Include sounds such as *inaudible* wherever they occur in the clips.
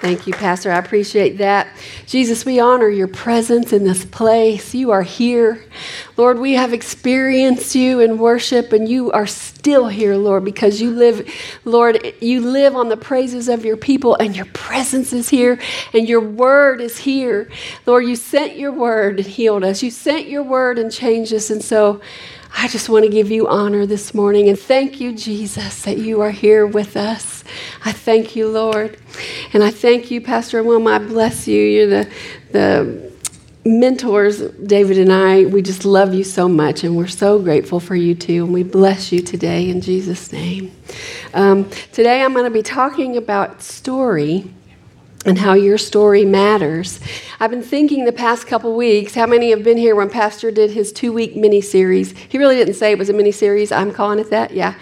Thank you, Pastor. I appreciate that. Jesus, we honor your presence in this place. You are here. Lord, we have experienced you in worship, and you are still here, Lord, because you live, Lord, you live on the praises of your people, and your presence is here, and your word is here. Lord, you sent your word and healed us. You sent your word and changed us. And so, I just want to give you honor this morning and thank you, Jesus, that you are here with us. I thank you, Lord. And I thank you, Pastor Wilma. I bless you. You're the, the mentors, David and I. We just love you so much, and we're so grateful for you too. And we bless you today in Jesus' name. Um, today, I'm going to be talking about story and how your story matters. I've been thinking the past couple weeks, how many have been here when Pastor did his two week mini series? He really didn't say it was a mini series, I'm calling it that, yeah.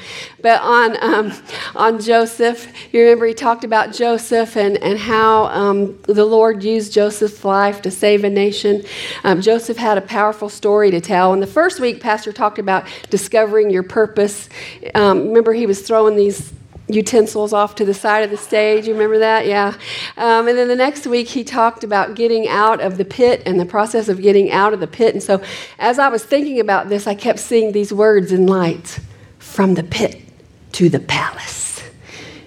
But on, um, on Joseph, you remember he talked about Joseph and, and how um, the Lord used Joseph's life to save a nation. Um, Joseph had a powerful story to tell. And the first week, Pastor talked about discovering your purpose. Um, remember, he was throwing these utensils off to the side of the stage. You remember that? Yeah. Um, and then the next week, he talked about getting out of the pit and the process of getting out of the pit. And so, as I was thinking about this, I kept seeing these words in lights from the pit to the palace.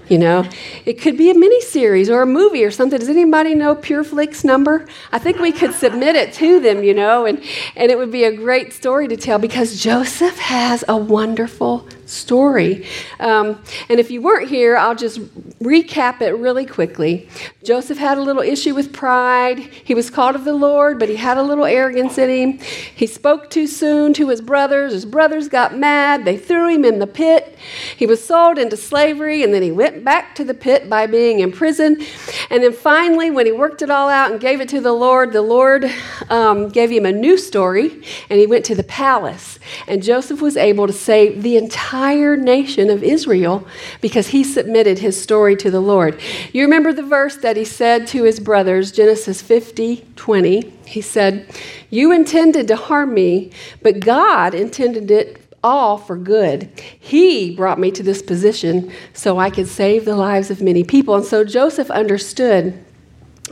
You know, it could be a mini series or a movie or something. Does anybody know PureFlix number? I think we could submit it to them, you know, and, and it would be a great story to tell because Joseph has a wonderful story. Um, and if you weren't here, I'll just recap it really quickly. Joseph had a little issue with pride. He was called of the Lord, but he had a little arrogance in him. He spoke too soon to his brothers. His brothers got mad. They threw him in the pit. He was sold into slavery, and then he went back to the pit by being imprisoned. And then finally, when he worked it all out and gave it to the Lord, the Lord um, gave him a new story, and he went to the palace. And Joseph was able to save the entire nation of Israel because he submitted his story to the Lord. You remember the verse that he said to his brothers, Genesis 50 20. He said, You intended to harm me, but God intended it all for good. He brought me to this position so I could save the lives of many people. And so Joseph understood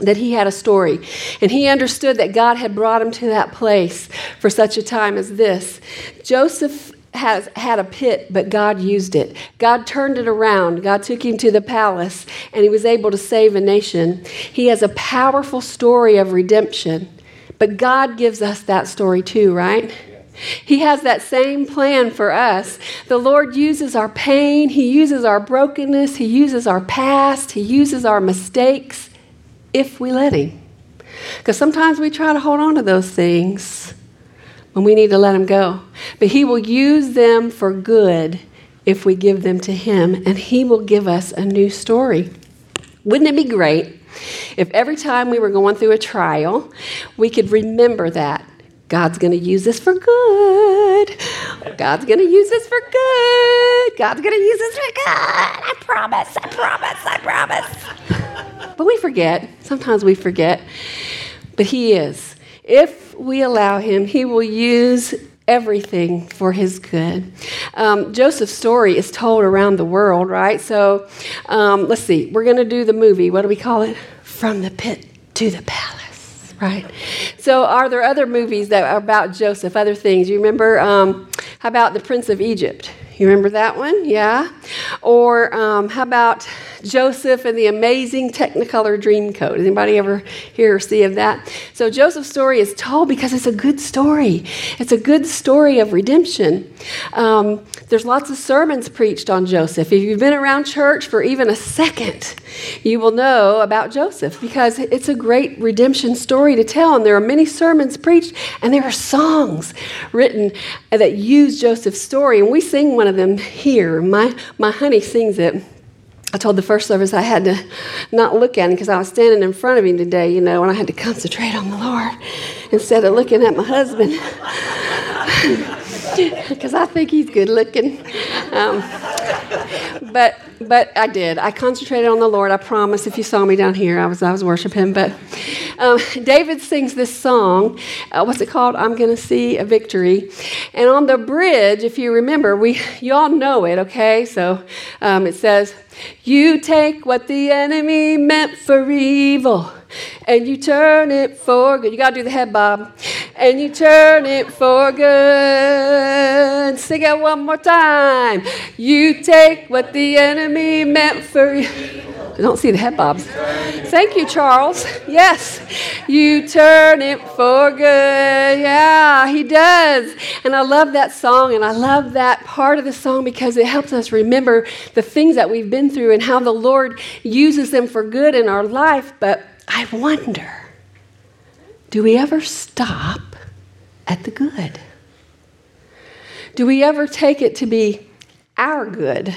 that he had a story. And he understood that God had brought him to that place for such a time as this. Joseph has had a pit, but God used it. God turned it around. God took him to the palace, and he was able to save a nation. He has a powerful story of redemption, but God gives us that story too, right? He has that same plan for us. The Lord uses our pain, He uses our brokenness, He uses our past, He uses our mistakes if we let Him. Because sometimes we try to hold on to those things when we need to let them go. But He will use them for good if we give them to Him, and He will give us a new story. Wouldn't it be great if every time we were going through a trial, we could remember that? God's going to use this for good. God's going to use this for good. God's going to use this for good. I promise. I promise. I promise. *laughs* But we forget. Sometimes we forget. But He is. If we allow Him, He will use everything for his good. Um, Joseph's story is told around the world, right? So um, let's see, we're going to do the movie. What do we call it? From the pit to the palace, right? So are there other movies that are about Joseph, other things? You remember, um, how about The Prince of Egypt? You remember that one? Yeah. Or um, how about Joseph and the amazing Technicolor Dreamcoat? Anybody ever hear or see of that? So Joseph's story is told because it's a good story. It's a good story of redemption. Um, there's lots of sermons preached on Joseph. If you've been around church for even a second, you will know about Joseph because it's a great redemption story to tell. And there are many sermons preached, and there are songs written that use Joseph's story. And we sing one of them here. My, my honey sings it. I told the first service I had to not look at him because I was standing in front of him today, you know, and I had to concentrate on the Lord instead of looking at my husband. *laughs* because I think he's good looking. Um, but but I did. I concentrated on the Lord. I promise. If you saw me down here, I was I was worshiping. But um, David sings this song. Uh, what's it called? I'm to see a victory. And on the bridge, if you remember, we you all know it. Okay, so um, it says. You take what the enemy meant for evil and you turn it for good. You got to do the head bob. And you turn it for good. Sing it one more time. You take what the enemy meant for you. I don't see the head bobs. Thank you, Charles. Yes, you turn it for good. Yeah, he does. And I love that song, and I love that part of the song because it helps us remember the things that we've been through and how the Lord uses them for good in our life. But I wonder do we ever stop at the good? Do we ever take it to be our good?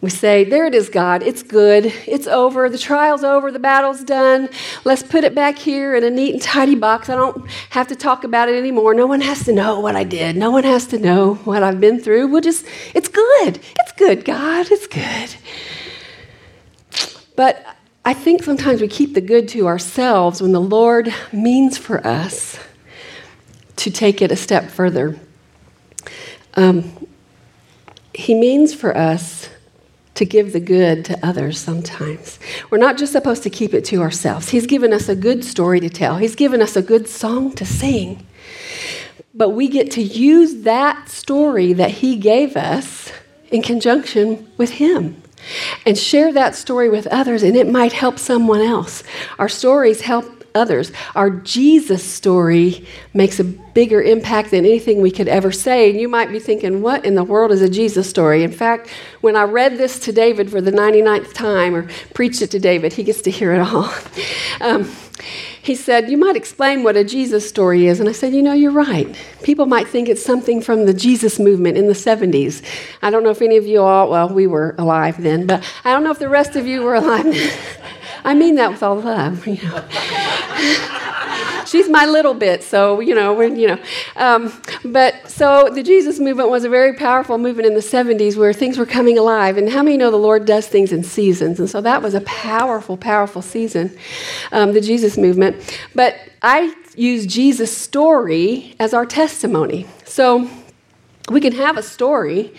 We say, There it is, God. It's good. It's over. The trial's over. The battle's done. Let's put it back here in a neat and tidy box. I don't have to talk about it anymore. No one has to know what I did. No one has to know what I've been through. We'll just, it's good. It's good, God. It's good. But I think sometimes we keep the good to ourselves when the Lord means for us to take it a step further. Um, he means for us to give the good to others sometimes. We're not just supposed to keep it to ourselves. He's given us a good story to tell, He's given us a good song to sing. But we get to use that story that He gave us in conjunction with Him and share that story with others, and it might help someone else. Our stories help others. Our Jesus story makes a bigger impact than anything we could ever say. And you might be thinking, what in the world is a Jesus story? In fact, when I read this to David for the 99th time, or preached it to David, he gets to hear it all. *laughs* Um, he said, You might explain what a Jesus story is. And I said, You know, you're right. People might think it's something from the Jesus movement in the 70s. I don't know if any of you all, well, we were alive then, but I don't know if the rest of you were alive *laughs* I mean that with all love, you know. *laughs* She's my little bit, so you know, you know. Um, but so the Jesus movement was a very powerful movement in the 70s where things were coming alive. And how many know the Lord does things in seasons? And so that was a powerful, powerful season, um, the Jesus movement. But I use Jesus' story as our testimony. So we can have a story,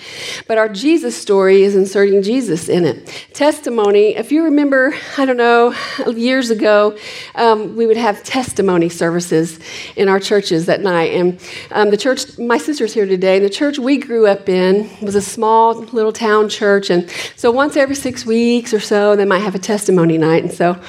but our Jesus story is inserting Jesus in it. Testimony, if you remember, I don't know, years ago, um, we would have testimony services in our churches that night. And um, the church, my sister's here today, and the church we grew up in was a small little town church. And so once every six weeks or so, they might have a testimony night. And so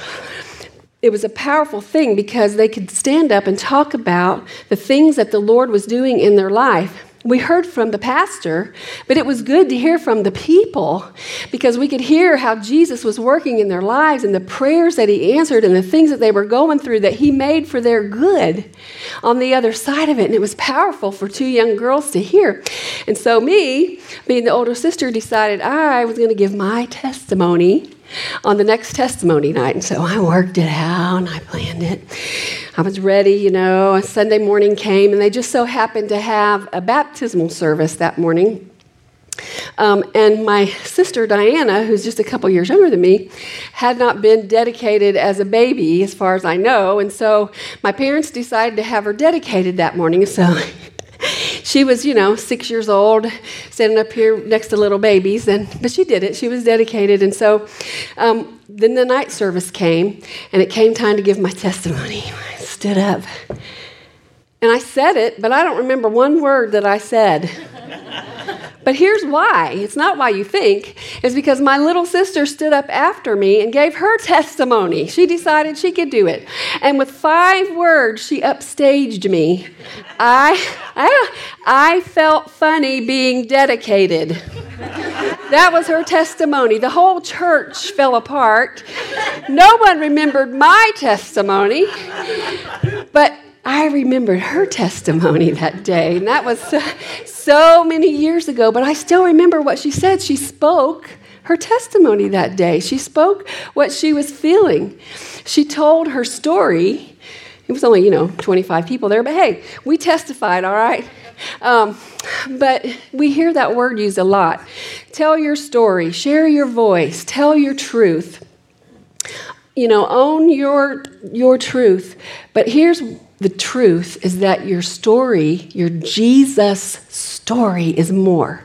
it was a powerful thing because they could stand up and talk about the things that the Lord was doing in their life we heard from the pastor, but it was good to hear from the people because we could hear how Jesus was working in their lives and the prayers that he answered and the things that they were going through that he made for their good on the other side of it. And it was powerful for two young girls to hear. And so, me, being the older sister, decided I was going to give my testimony on the next testimony night. And so I worked it out and I planned it. I was ready, you know. A Sunday morning came, and they just so happened to have a baptismal service that morning. Um, and my sister Diana, who's just a couple years younger than me, had not been dedicated as a baby, as far as I know. And so my parents decided to have her dedicated that morning. So *laughs* *laughs* she was, you know, six years old, standing up here next to little babies, and but she did it. She was dedicated, and so um, then the night service came, and it came time to give my testimony. I stood up, and I said it, but I don't remember one word that I said. *laughs* But here's why. It's not why you think. It's because my little sister stood up after me and gave her *laughs* testimony. She decided she could do it. And with five words, she upstaged me. I, I, I felt funny being dedicated. That was her testimony. The whole church fell apart. No one remembered my testimony. But I remembered her testimony that day, and that was so, so, many years ago, but I still remember what she said. She spoke her testimony that day. She spoke what she was feeling. She told her story. It was only, you know, 25 people there, but hey, we testified, all right? Um, but we hear that word used a lot. Tell your story, share your voice, tell your truth. You know, own your your truth. But here's the truth is that your story, your Jesus story, is more.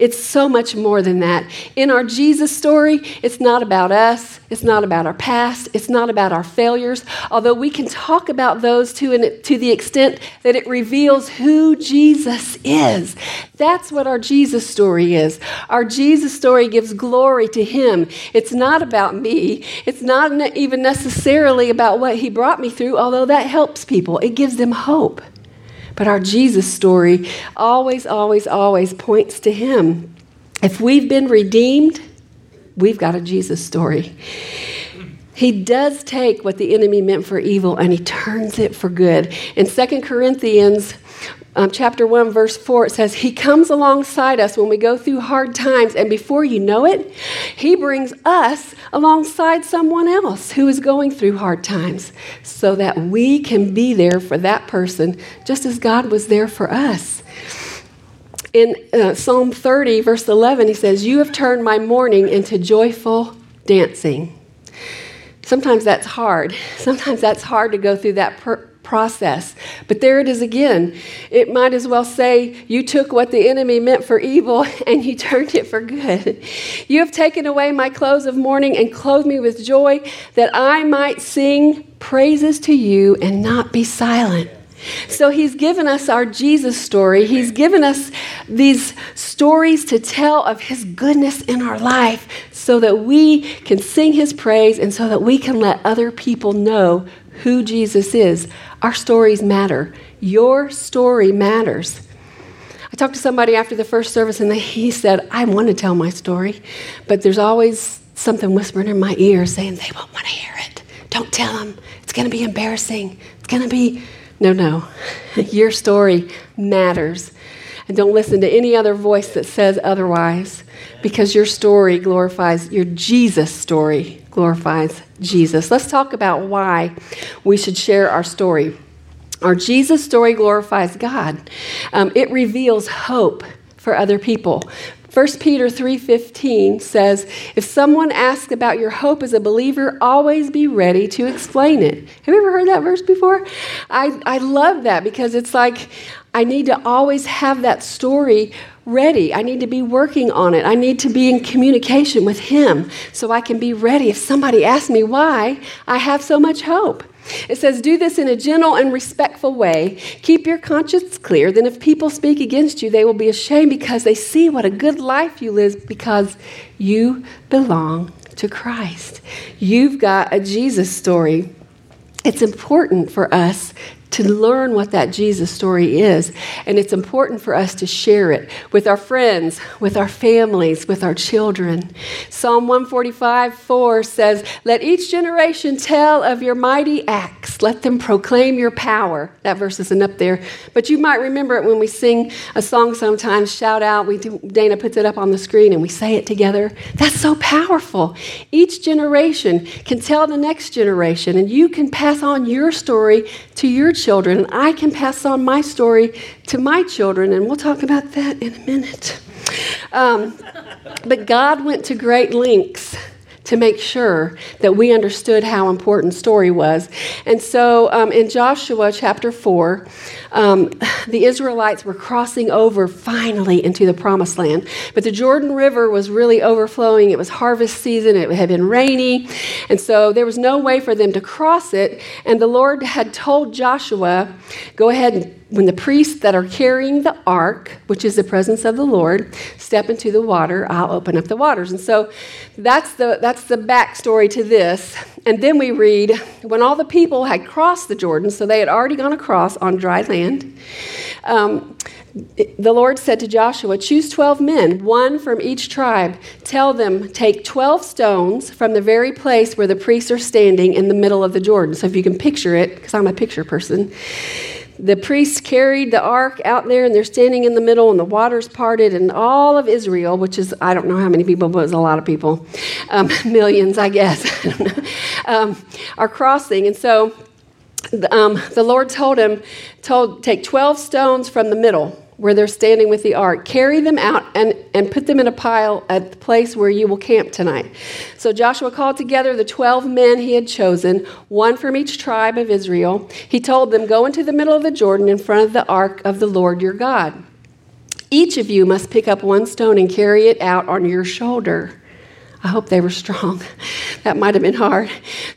It's so much more than that. In our Jesus story, it's not about us, it's not about our past, it's not about our failures, although we can talk about those to, an, to the extent that it reveals who Jesus is. That's what our Jesus story is. Our Jesus story gives glory to Him. It's not about me, it's not even necessarily about what He brought me through, although that helps people. It gives them hope. But our Jesus story always, always, always points to Him. If we've been redeemed, we've got a Jesus story. He does take what the enemy meant for evil and he turns it for good. In 2 Corinthians um, chapter 1, verse 4, it says, He comes alongside us when we go through hard times, and before you know it, He brings us alongside someone else who is going through hard times so that we can be there for that person just as God was there for us. In uh, Psalm 30, verse 11, he says, You have turned my mourning into joyful dancing. Sometimes that's hard. Sometimes that's hard to go through that per- process. But there it is again. It might as well say, You took what the enemy meant for evil *laughs* and you turned it for good. You have taken away my clothes of mourning and clothed me with joy that I might sing praises to you and not be silent. So he's given us our Jesus story. He's given us these stories to tell of his goodness in our life so that we can sing his praise and so that we can let other people know who Jesus is. Our stories matter. Your story matters. I talked to somebody after the first service and *laughs* he said, I want to tell my story, but there's always something whispering in my ear saying they won't want to hear it. Don't tell them. It's going to be embarrassing. It's going to be no, no. *laughs* Your story matters. And don't listen to any other voice that says otherwise because your story glorifies, your Jesus story glorifies Jesus. Let's talk about why we should share our story. Our Jesus story glorifies God, um, it reveals hope for other people. 1 Peter 3:15 says, "If someone asks about your hope as a believer, always be ready to explain it." Have you ever heard that verse before? I, I love that because it's like I need to always have that story ready. I need to be working on it. I need to be in communication with Him so I can be ready. If somebody asks me why, I have so much hope. It says, Do this in a gentle and respectful way. Keep your conscience clear. Then, if people speak against you, they will be ashamed because they see what a good life you live because you belong to Christ. You've got a Jesus story. It's important for us to learn what that Jesus story is. And it's important for us to share it with our friends, with our families, with our children. Psalm 145 4 says, Let each generation tell of your mighty acts, let them proclaim your power. That verse isn't up there, but you might remember it when we sing a song sometimes, shout out. We do, Dana puts it up on the screen and we say it together. That's so powerful. Each generation can tell the next generation, and you can pass on your story to your children, and I can pass on my story to my children, and we'll talk about that in a minute. Um, but God went to great lengths to make sure that we understood how important story was. And so um, in Joshua chapter 4, um, the Israelites were crossing over finally into the promised land. But the Jordan River was really overflowing. It was harvest season, it had been rainy. And so there was no way for them to cross it. And the Lord had told Joshua, go ahead and when the priests that are carrying the ark, which is the presence of the Lord, step into the water, I'll open up the waters. And so that's the, that's the backstory to this. And then we read when all the people had crossed the Jordan, so they had already gone across on dry land, um, the Lord said to Joshua, Choose 12 men, one from each tribe. Tell them, Take 12 stones from the very place where the priests are standing in the middle of the Jordan. So if you can picture it, because I'm a picture person the priests carried the ark out there and they're standing in the middle and the waters parted and all of israel which is i don't know how many people but it's a lot of people um, *laughs* millions i guess *laughs* um, are crossing. And so um, the lord told him told take 12 stones from the middle where they're standing with the ark. Carry them out and, and put them in a pile at the place where you will camp tonight. So Joshua called together the 12 men he had chosen, one from each tribe of Israel. He told them, Go into the middle of the Jordan in front of the ark of the Lord your God. Each of you must pick up one stone and carry it out on your shoulder. I hope they were strong. *laughs* That might have been hard.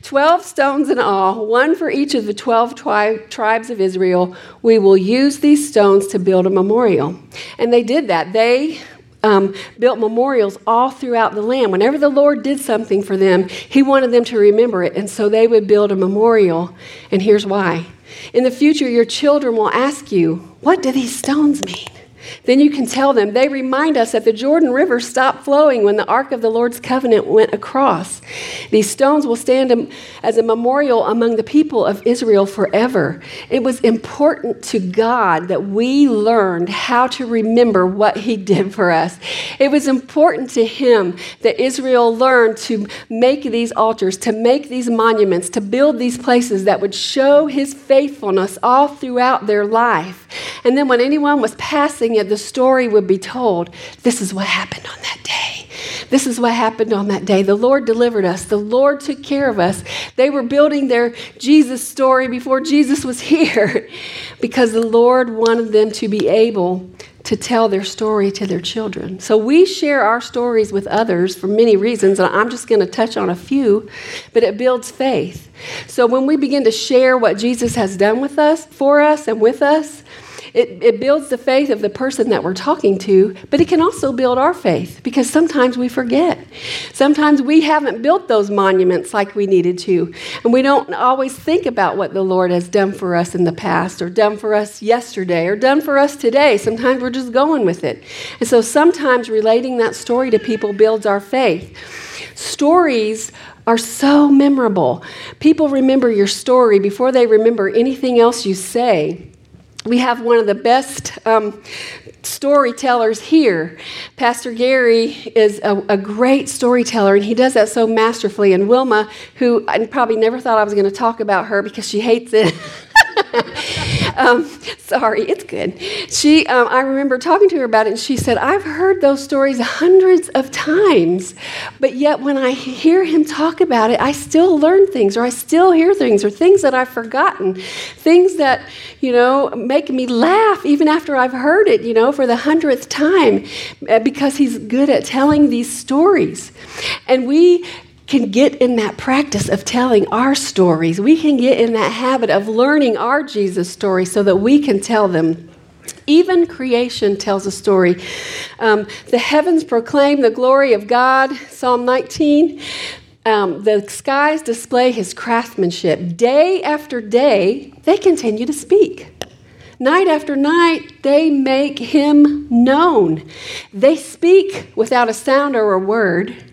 Twelve stones in all, one for each of the twelve tri- tribes of Israel. We will use these stones to build a memorial. And they did that. They um, built memorials all throughout the land. Whenever the Lord did something for them, He wanted them to remember it. And so they would build a memorial. And here's why. In the future, your children will ask you, What do these stones mean? Then you can tell them. They remind us that the Jordan River stopped flowing when the Ark of the Lord's covenant went across. These stones will stand as a memorial among the people of Israel forever. It was important to God that we learned how to remember what He did for us. It was important to Him that Israel learned to make these altars, to make these monuments, to build these places that would show His faithfulness all throughout their life. And then when anyone was passing it, the story would be told this is what happened on that day. This is what happened on that day. The Lord delivered us, the Lord took care of us. They were building their Jesus story before Jesus was here *laughs* because the Lord wanted them to be able to tell their story to their children. So we share our stories with others for many reasons, and I'm just going to touch on a few, but it builds faith. So when we begin to share what Jesus has done with us, for us, and with us, it, it builds the faith of the person that we're talking to, but it can also build our faith because sometimes we forget. Sometimes we haven't built those monuments like we needed to, and we don't always think about what the Lord has done for us in the past, or done for us yesterday, or done for us today. Sometimes we're just going with it. And so sometimes relating that story to people builds our faith. Stories are so memorable. People remember your story before they remember anything else you say we have one of the best um, storytellers here. Pastor Gary is a, a, great storyteller, and he does that so masterfully. And Wilma, who I probably never thought I was going to talk about her because she hates it. *laughs* *laughs* um, sorry, it's good. She, um, I remember talking to her about it, and she said, "I've heard those stories hundreds of times, but yet when I hear him talk about it, I still learn things, or I still hear things, or things that I've forgotten, things that you know make me laugh even after I've heard it, you know, for the hundredth time, uh, because he's good at telling these stories, and we." Can get in that practice of telling our stories. We can get in that habit of learning our Jesus story so that we can tell them. Even creation tells a story. Um, the heavens proclaim the glory of God, Psalm 19. Um, the skies display his craftsmanship. Day after day, they continue to speak. Night after night, they make him known. They speak without a sound or a word.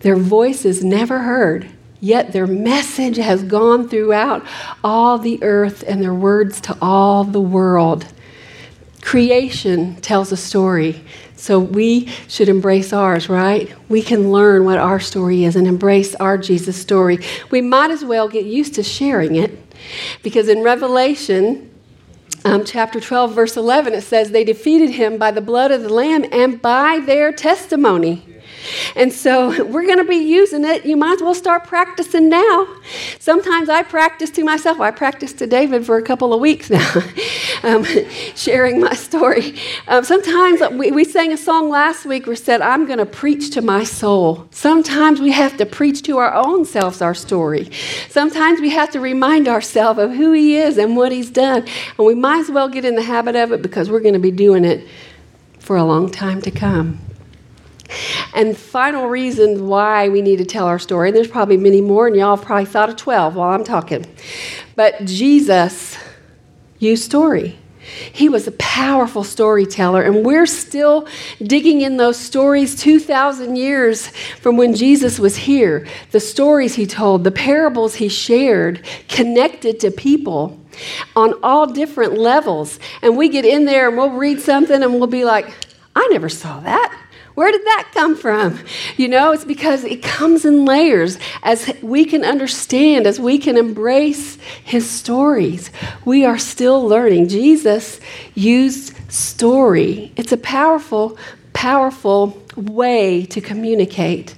Their voice is never heard, yet their message has gone throughout all the earth and their words to all the world. Creation tells a story, so we should embrace ours, right? We can learn what our story is and embrace our Jesus story. We might as well get used to sharing it because in Revelation, um, chapter 12, verse 11, it says, They defeated him by the blood of the Lamb and by their testimony. And so *laughs* we're going to be using it. You might as well start practicing now. Sometimes I practice to myself. I practiced to David for a couple of weeks now, *laughs* um, *laughs* sharing my story. Um, sometimes we, we sang a song last week where said, I'm going to preach to my soul. Sometimes we have to preach to our own selves our story. Sometimes we have to remind ourselves of who He is and what He's done. And we might as well get in the habit of it because we're going to be doing it for a long time to come. And final reason why we need to tell our story, and there's probably many more, and y'all have probably thought of 12 while I'm talking. But Jesus used story. He was a powerful storyteller, and we're still digging in those stories 2,000 years from when Jesus was here. The stories he told, the parables he shared, connected to people on all different levels. And we get in there and we'll read something and we'll be like, I never saw that. Where did that come from? You know, it's because it comes in layers. As we can understand, as we can embrace his stories, we are still learning. Jesus used story, it's a powerful, powerful way to communicate.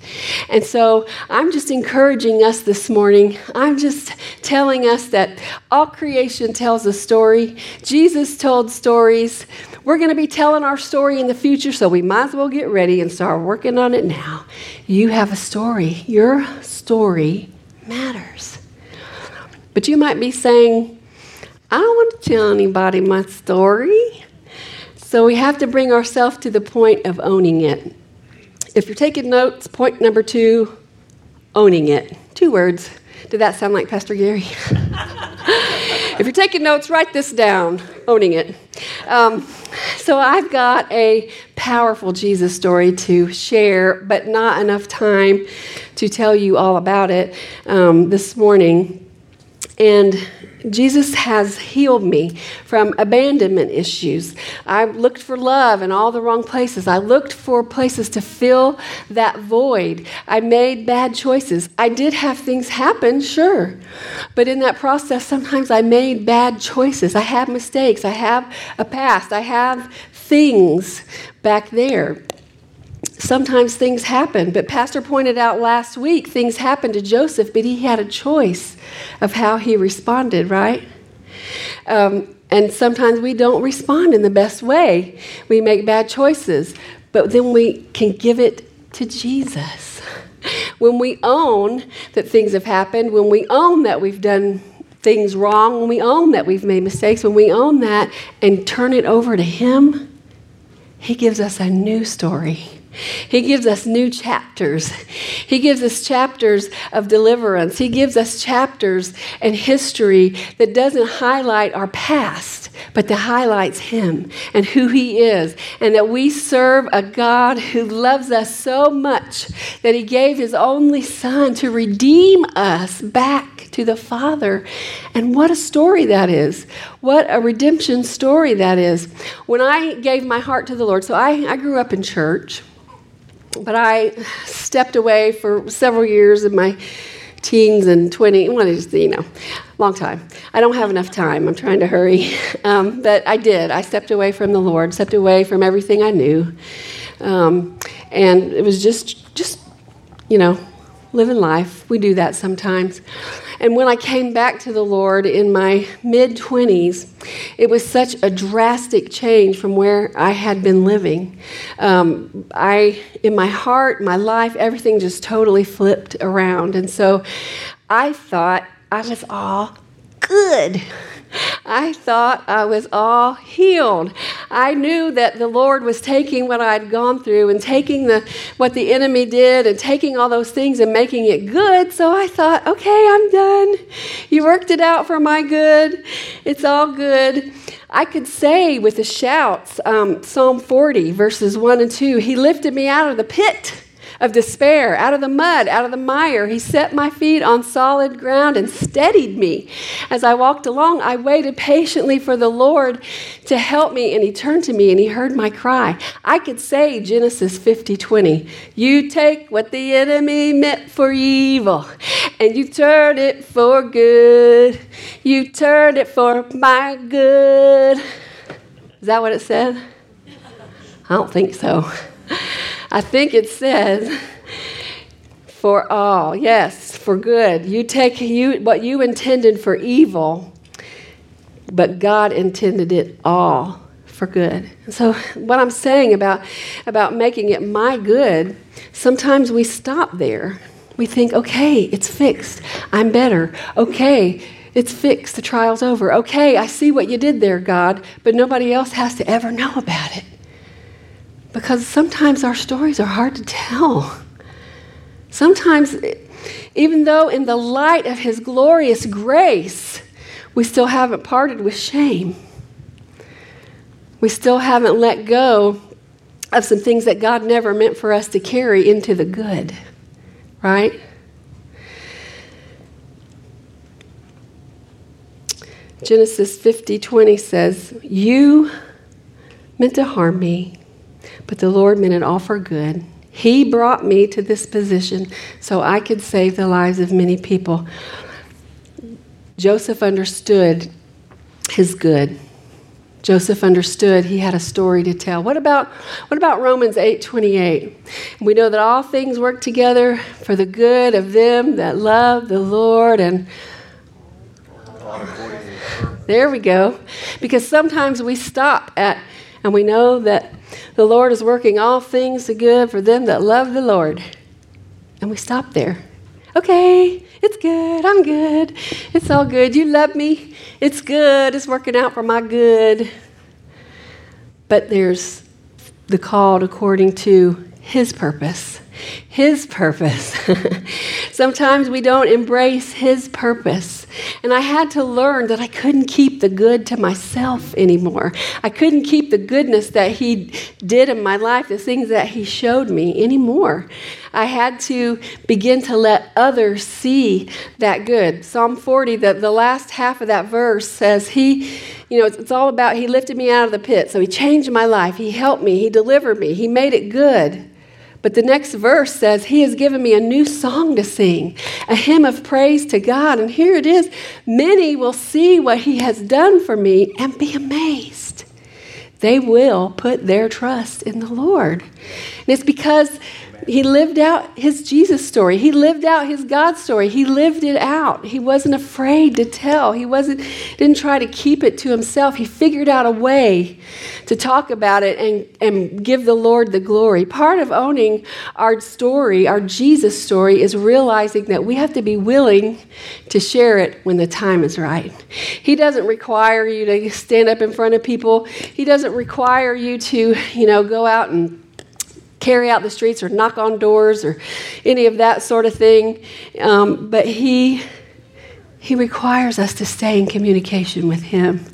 And so I'm just encouraging us this morning. I'm just telling us that all creation tells a story. Jesus told stories. We're going to be telling our story in the future, so we might as well get ready and start working on it now. You have a story. Your story matters. But you might be saying, I don't want to tell anybody my story. So we have to bring ourselves to the point of owning it. If you're taking notes, point number two owning it. Two words. Did that sound like Pastor Gary? *laughs* if you're taking notes, write this down owning it. Um, so I've got a powerful Jesus story to share, but not enough time to tell you all about it um, this morning. And Jesus has healed me from abandonment issues. I looked for love in all the wrong places. I looked for places to fill that void. I made bad choices. I did have things happen, sure. But in that process, sometimes I made bad choices. I have mistakes. I have a past. I have things back there sometimes things happen. But Pastor pointed out last week things happened to Joseph, but he had a choice of how he responded, right? Um, and sometimes we don't respond in the best way. We make bad choices, but then we can give it to Jesus. When we own that things have happened, when we own that we've done things wrong, when we own that we've made mistakes, when we own that and turn it over to Him, He gives us a new story. He gives us new chapters. He gives us chapters of deliverance. He gives us chapters and history that doesn't highlight our past, but that highlights Him and who He is, and that we serve a God who loves us so much that He gave His only Son to redeem us back to the Father. And what a story that is. What a redemption story that is. When I gave my heart to the Lord, so I, I grew up in church but I stepped away for several years in my teens and 20, well, just, you know, long time. I don't have enough time. I'm trying to hurry. *laughs* Um, but I did. I stepped away from the Lord, stepped away from everything I knew. Um, and it was just, just, you know, living life. We do that sometimes. And when I came back to the Lord in my mid 20s, it was such a drastic change from where I had been living. Um, I, in my heart, my life, everything just totally flipped around. And so I thought I was all good. I thought I was all healed. I knew that the Lord was taking what I'd gone through and taking the what the enemy did and taking all those things and making it good. So I thought, okay, I'm done. You worked it out for my good. It's all good. I could say with the shouts, um, Psalm 40, verses 1 and 2, He lifted me out of the pit of despair, out of the mud, out of the mire. He set my feet on solid ground and steadied me. As I walked along, I waited patiently for the Lord to help me, and He turned to me and He heard my cry. I could say Genesis 50 20. You take what the enemy meant for evil, and you turn it for good. You turn it for my good. Is that what it said? I don't think so. I think it says, for all, yes, for good. You take you what you intended for evil, but God intended it all for good. So what I'm saying about about making it my good, sometimes we stop there. We think, okay, it's fixed. I'm better. Okay, it's fixed. The trial's over. Okay, I see what you did there, God, but nobody else has to ever know about it. Because sometimes our stories are hard to tell. Sometimes, even though in the light of His glorious grace, we still haven't parted with shame. We still haven't let go of some things that God never meant for us to carry into the good, right? Genesis 50 20 says, You meant to harm me, but the Lord meant it all for good. He brought me to this position so I could save the lives of many people. Joseph understood his good. Joseph understood he had a story to tell. What about, what about Romans 8 28? We know that all things work together for the good of them that love the Lord and there we go. Because sometimes we stop at, and we know that the Lord is working all things to good for them that love the Lord. And we stop there. Okay, it's good. I'm good. It's all good. You love me. It's good. It's working out for my good. But there's the called according to his purpose. His purpose. *laughs* Sometimes we don't embrace His purpose. And I had to learn that I couldn't keep the good to myself anymore. I couldn't keep the goodness that He did in my life, the things that He showed me anymore. I had to begin to let others see that good. Psalm 40, the, the last half of that verse says, He, you know, it's, it's all about He lifted me out of the pit. So He changed my life. He helped me. He delivered me. He made it good. But the next verse says, He has given me a new song to sing, a hymn of praise to God. And here it is many will see what He has done for me and be amazed. They will put their trust in the Lord. And it's because he lived out his Jesus story. He lived out his God story. He lived it out. He wasn't afraid to tell. He wasn't didn't try to keep it to himself. He figured out a way to talk about it and, and give the Lord the glory. Part of owning our story, our Jesus story, is realizing that we have to be willing to share it when the time is right. He doesn't require you to stand up in front of people. He doesn't require you to, you know, go out and carry out the streets or knock on doors or any of that sort of thing. Um, but he, he requires us to stay in communication with him.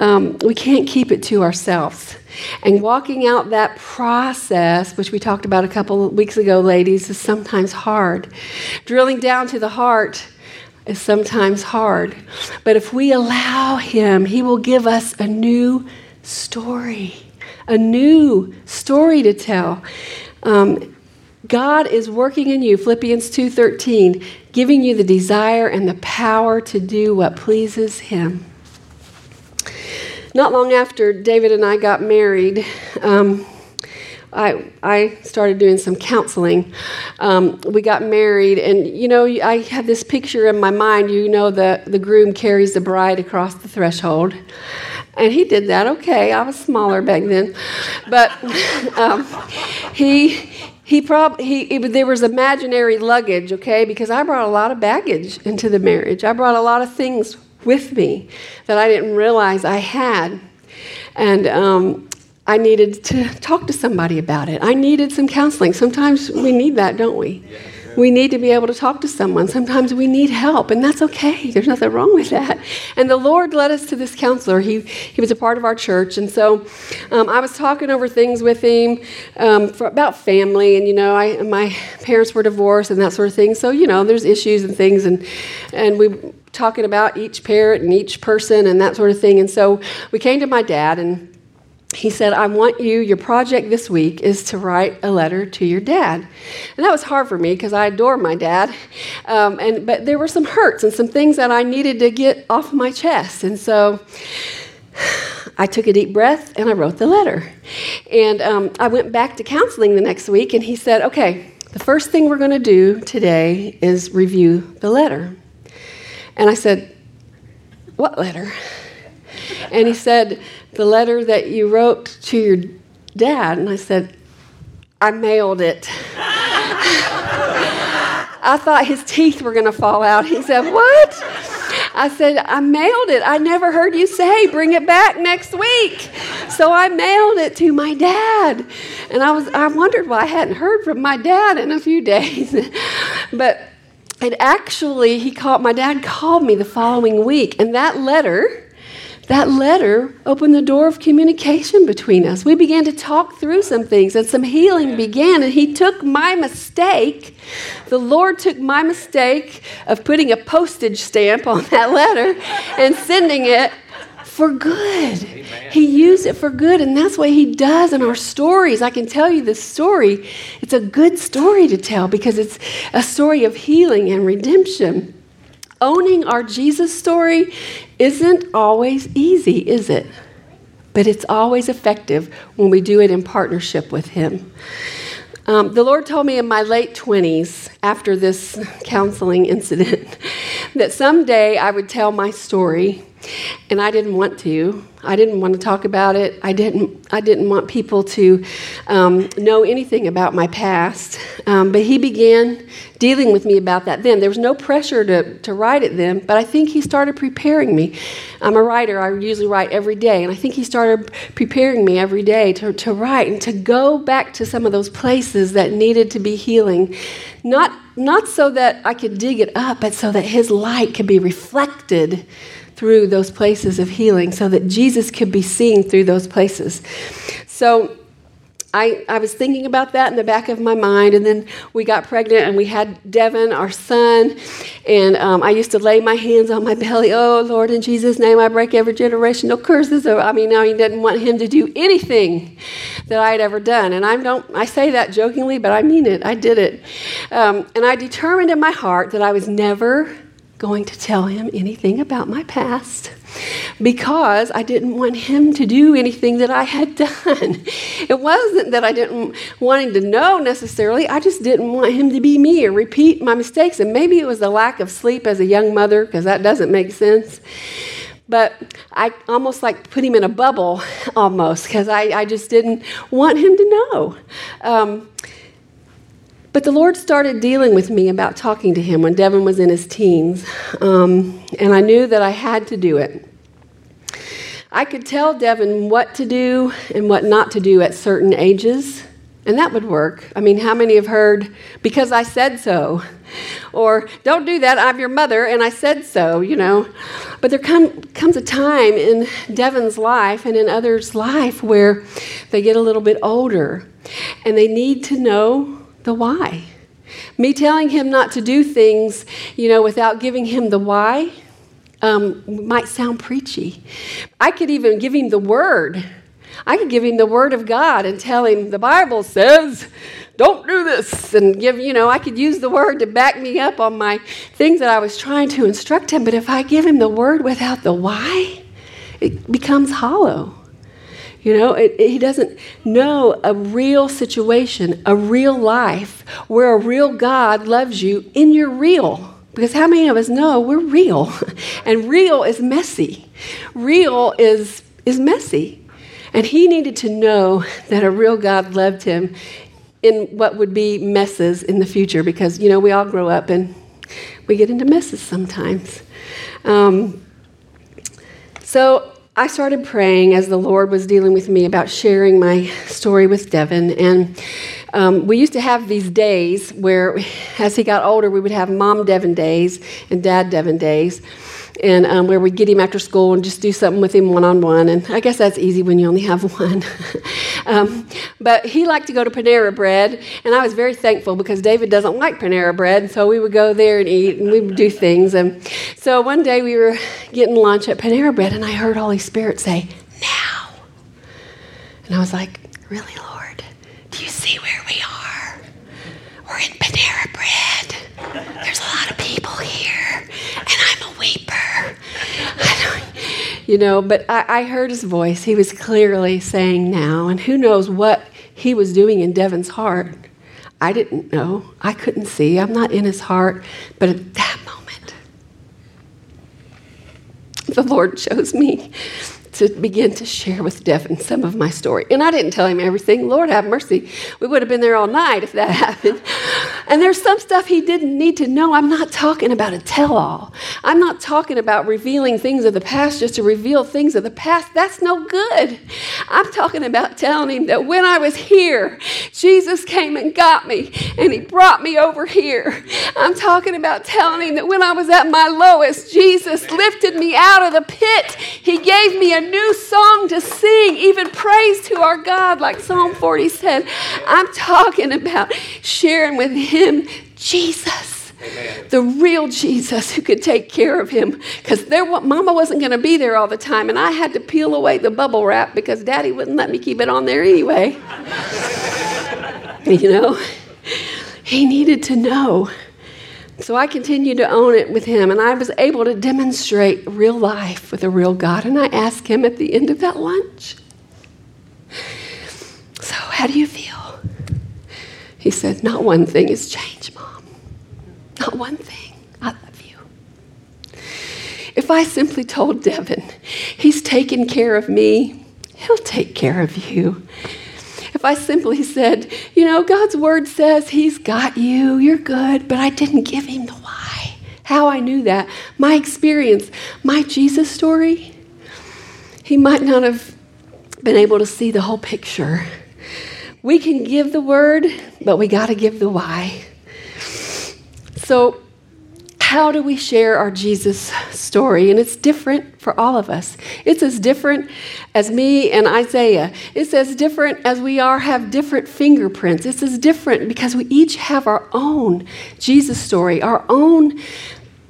Um, we can't keep it to ourselves. And walking out that process, which we talked about a couple of weeks ago, ladies, is sometimes hard. Drilling down to the heart is sometimes hard. But if we allow Him, He will give us a new story a new story to tell. Um, God is working in you, Philippians 2:13, giving you the desire and the power to do what pleases him. Not long after David and I got married, um, I, I started doing some counseling. Um, we got married, and you know, I had this picture in my mind. You know, the, the groom carries the bride across the threshold. And he did that. Okay, I was smaller back then, but *laughs* um, he he probably he, there was imaginary luggage. Okay, because I brought a lot of baggage into the marriage. I brought a lot of things with me that I didn't realize I had, and um, I needed to talk to somebody about it. I needed some counseling. Sometimes we need that, don't we? Yeah. We need to be able to talk to someone. Sometimes we need help, and that's okay. There's nothing wrong with that. And the Lord led us to this counselor. He, he was a part of our church. And so um, I was talking over things with him um, for, about family. And, you know, I, my parents were divorced and that sort of thing. So, you know, there's issues and things. And, and we talking about each parent and each person and that sort of thing. And so we came to my dad and he said, I want you, your project this week is to write a letter to your dad. And that was hard for me because I adore my dad. Um, and, but there were some hurts and some things that I needed to get off my chest. And so *sighs* I took a deep breath and I wrote the letter. And um, I went back to counseling the next week and he said, Okay, the first thing we're going to do today is review the letter. And I said, What letter? And he said, the letter that you wrote to your dad. And I said, I mailed it. *laughs* I thought his teeth were going to fall out. He said, What? I said, I mailed it. I never heard you say, bring it back next week. So I mailed it to my dad. And I was I wondered why I hadn't heard from my dad in a few days. *laughs* but it actually he called my dad called me the following week and that letter that letter opened the door of communication between us. We began to talk through some things, and some healing began. And He took my mistake. The Lord took my mistake of putting a postage stamp on that letter and sending it for good. Amen. He used it for good, and that's what He does in our stories. I can tell you this story. It's a good story to tell because it's a story of healing and redemption. Owning our Jesus story isn't always easy, is it? but it's always effective when we do it in partnership with Him. Um, the Lord told me in my late 20s, after this counseling incident, *laughs* that someday I would tell my story, and I didn't want to. I didn't want to talk about it. I didn't. I didn't want people to um, know anything about my past. Um, but he began dealing with me about that then. There was no pressure to, to write it then, but I think he started preparing me. I'm a writer. I usually write every day, and I think he started preparing me every day to, to write and to go back to some of those places that needed to be healing. Not not so that I could dig it up, but so that his light could be reflected through those places of healing so that Jesus could be seen through those places. So I, I was thinking about that in the back of my mind, and then we got pregnant and we had Devin, our son, and um, I used to lay my hands on my belly. Oh, Lord, in Jesus' name, I break every generational curses. So, I mean, I didn't want him to do anything that I had ever done, and I don't. I say that jokingly, but I mean it. I did it, um, and I determined in my heart that I was never going to tell him anything about my past because I didn't want him to do anything that I had *laughs* done. It wasn't that I didn't want him to know necessarily, I just didn't want him to be me or repeat my mistakes. And maybe it was the lack of sleep as a young mother, because that doesn't make sense. But I almost like put him in a bubble almost because I, I just didn't want him to know. Um, but the Lord started dealing with me about talking to him when Devin was in his teens, um, and I knew that I had to do it. I could tell Devin what to do and what not to do at certain ages, and that would work. I mean, how many have heard, because I said so? Or, don't do that, I'm your mother, and I said so, you know. But there come, comes a time in Devin's life and in others' life where they get a little bit older and they need to know the why. Me telling him not to do things, you know, without giving him the why um, might sound preachy. I could even give him the word. I could give him the word of God and tell him the Bible says, don't do this. And give, you know, I could use the word to back me up on my things that I was trying to instruct him. But if I give him the word without the why, it becomes hollow. You know, it, it, he doesn't know a real situation, a real life where a real God loves you in your real. Because how many of us know we're real? *laughs* And real is messy. Real is, is messy. And he needed to know *laughs* that a real God loved him in what would be messes in the future because, you know, we all grow up and we get into messes sometimes. Um, so I started praying as the Lord was dealing with me about sharing my story with Devin. And um, we used to have these days where, as he got older, we would have mom Devin days and dad Devin days and um, where we'd get him after school and just do something with him one on one. And I guess that's easy when you only have one. *laughs* um, but he liked to go to Panera Bread, and I was very thankful because David doesn't like Panera Bread, so we would go there and eat and we would do things. And so one day we were getting lunch at Panera Bread, and I heard Holy Spirit say, Now. And I was like, Really, Lord? Do you see where we are? We're in Panera Bread. There's a lot of people here, and I'm a weeper you know, but I, I heard his voice. He was clearly saying now, and who knows what he was doing in Devin's heart. I didn't know. I couldn't see. I'm not in his heart. But at that moment, the Lord chose me to begin to share with Devin some of my story. And I didn't tell him everything. Lord have mercy. We would have been there all night if that *laughs* happened. And there's some stuff he didn't need to know. I'm not talking about a tell all. I'm not talking about revealing things of the past just to reveal things of the past. That's no good. I'm talking about telling him that when I was here, Jesus came and got me and he brought me over here. I'm talking about telling him that when I was at my lowest, Jesus lifted me out of the pit. He gave me a new song to sing, even praise to our God, like Psalm 40 said. I'm talking about sharing with Him Jesus. Amen. The real Jesus who could take care of him. Because Mama wasn't going to be there all the time, and I had to peel away the bubble wrap because Daddy wouldn't let me keep it on there anyway. *laughs* you know, he needed to know so I continued to own it with him, and I was able to demonstrate real life with a real God. And I asked him at the end of that lunch, So, how do you feel? He said, Not one thing has changed, Mom. Not one thing. I love you. If I simply told Devin, He's taken care of me, He'll take care of you. If I simply said, You know, God's word says He's got you, you're good, but I didn't give Him the why. How I knew that, my experience, my Jesus story, He might not have been able to see the whole picture. We can give the word, but we got to give the why. So, how do we share our Jesus story? And it's different for all of us. It's as different as me and Isaiah. It's as different as we are have different fingerprints. It's as different because we each have our own Jesus story, our own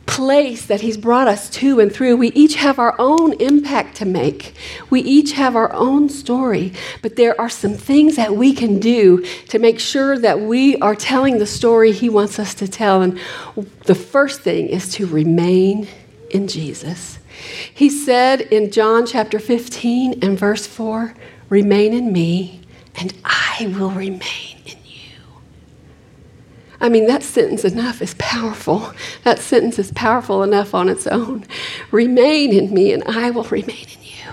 place that He's brought us to and through. We each have our own impact to make. We each have our own story. But there are some things that we can do to make sure that we are telling the story He wants us to tell. And the first thing is to remain in Jesus. He said in John chapter 15 and verse 4 Remain in me, and I will remain I mean, that sentence enough is powerful. That sentence is powerful enough on its own. Remain in me, and I will remain in you.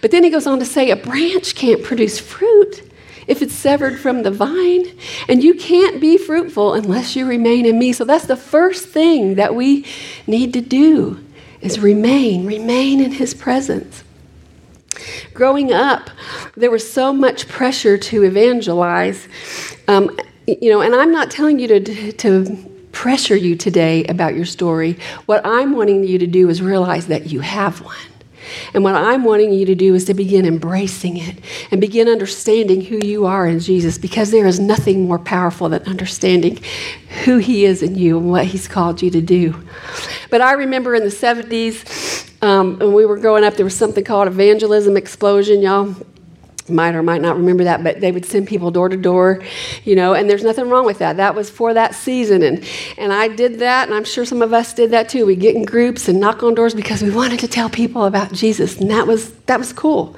But then he goes on to say, a branch can't produce fruit if it's severed from the vine, and you can't be fruitful unless you remain in me. So that's the first thing that we need to do is remain, remain in his presence. Growing up, there was so much pressure to evangelize. Um, you know, and I'm not telling you to, to pressure you today about your story. What I'm wanting you to do is realize that you have one. And what I'm wanting you to do is to begin embracing it and begin understanding who you are in Jesus because there is nothing more powerful than understanding who He is in you and what He's called you to do. But I remember in the 70s, um, when we were growing up, there was something called Evangelism Explosion. Y'all might or might not remember that, but they would send people door to door, you know, and there's nothing wrong with that. That was for that season. And, and I did that, and I'm sure some of us did that too. We get in groups and knock on doors because we wanted to tell people about Jesus, and that was, that was cool.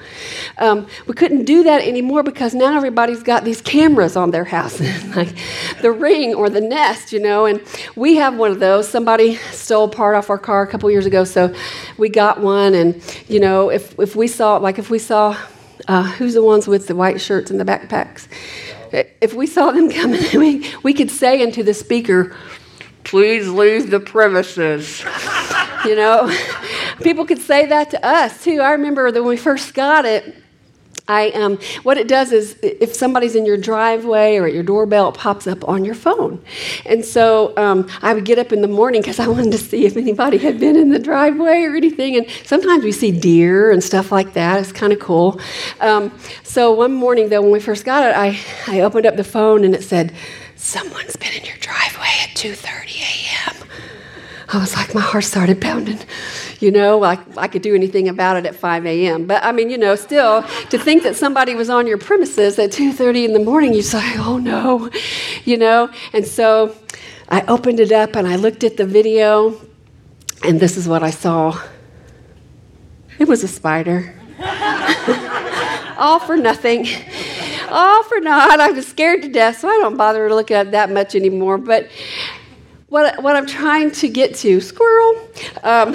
Um, we couldn't do that anymore because now everybody's got these cameras on their house, *laughs* like the ring or the nest, you know, and we have one of those. Somebody stole part off our car a couple years ago, so we got one, and, you know, if, if we saw, like if we saw, uh, who's the ones with the white shirts and the backpacks? If we saw them coming, *laughs* we, we could say into the speaker, please leave the premises. you know, *laughs* people could say that to us too. I remember that when we first got it, I, um, what it does is if somebody's in your driveway or at your doorbell, it pops up on your phone. And so um, I would get up in the morning because I wanted to see if anybody had been in the driveway or anything. And sometimes we see deer and stuff like that. It's kind of cool. Um, so one morning, though, when we first got it, I, I opened up the phone and it said, Someone's been in your driveway at 2.30 a.m. I was like, my heart started pounding you know, like I could do anything about it at 5 a.m. But I mean, you know, still to think that somebody was on your premises at 2:30 in the morning, you say, oh no, you know. And so I opened it up and I looked at the video, and this is what I saw. It was a spider. *laughs* All for nothing. All for naught. I was scared to death, so I don't bother to look at that much anymore. But what, what I'm trying to get to, squirrel, um, *laughs*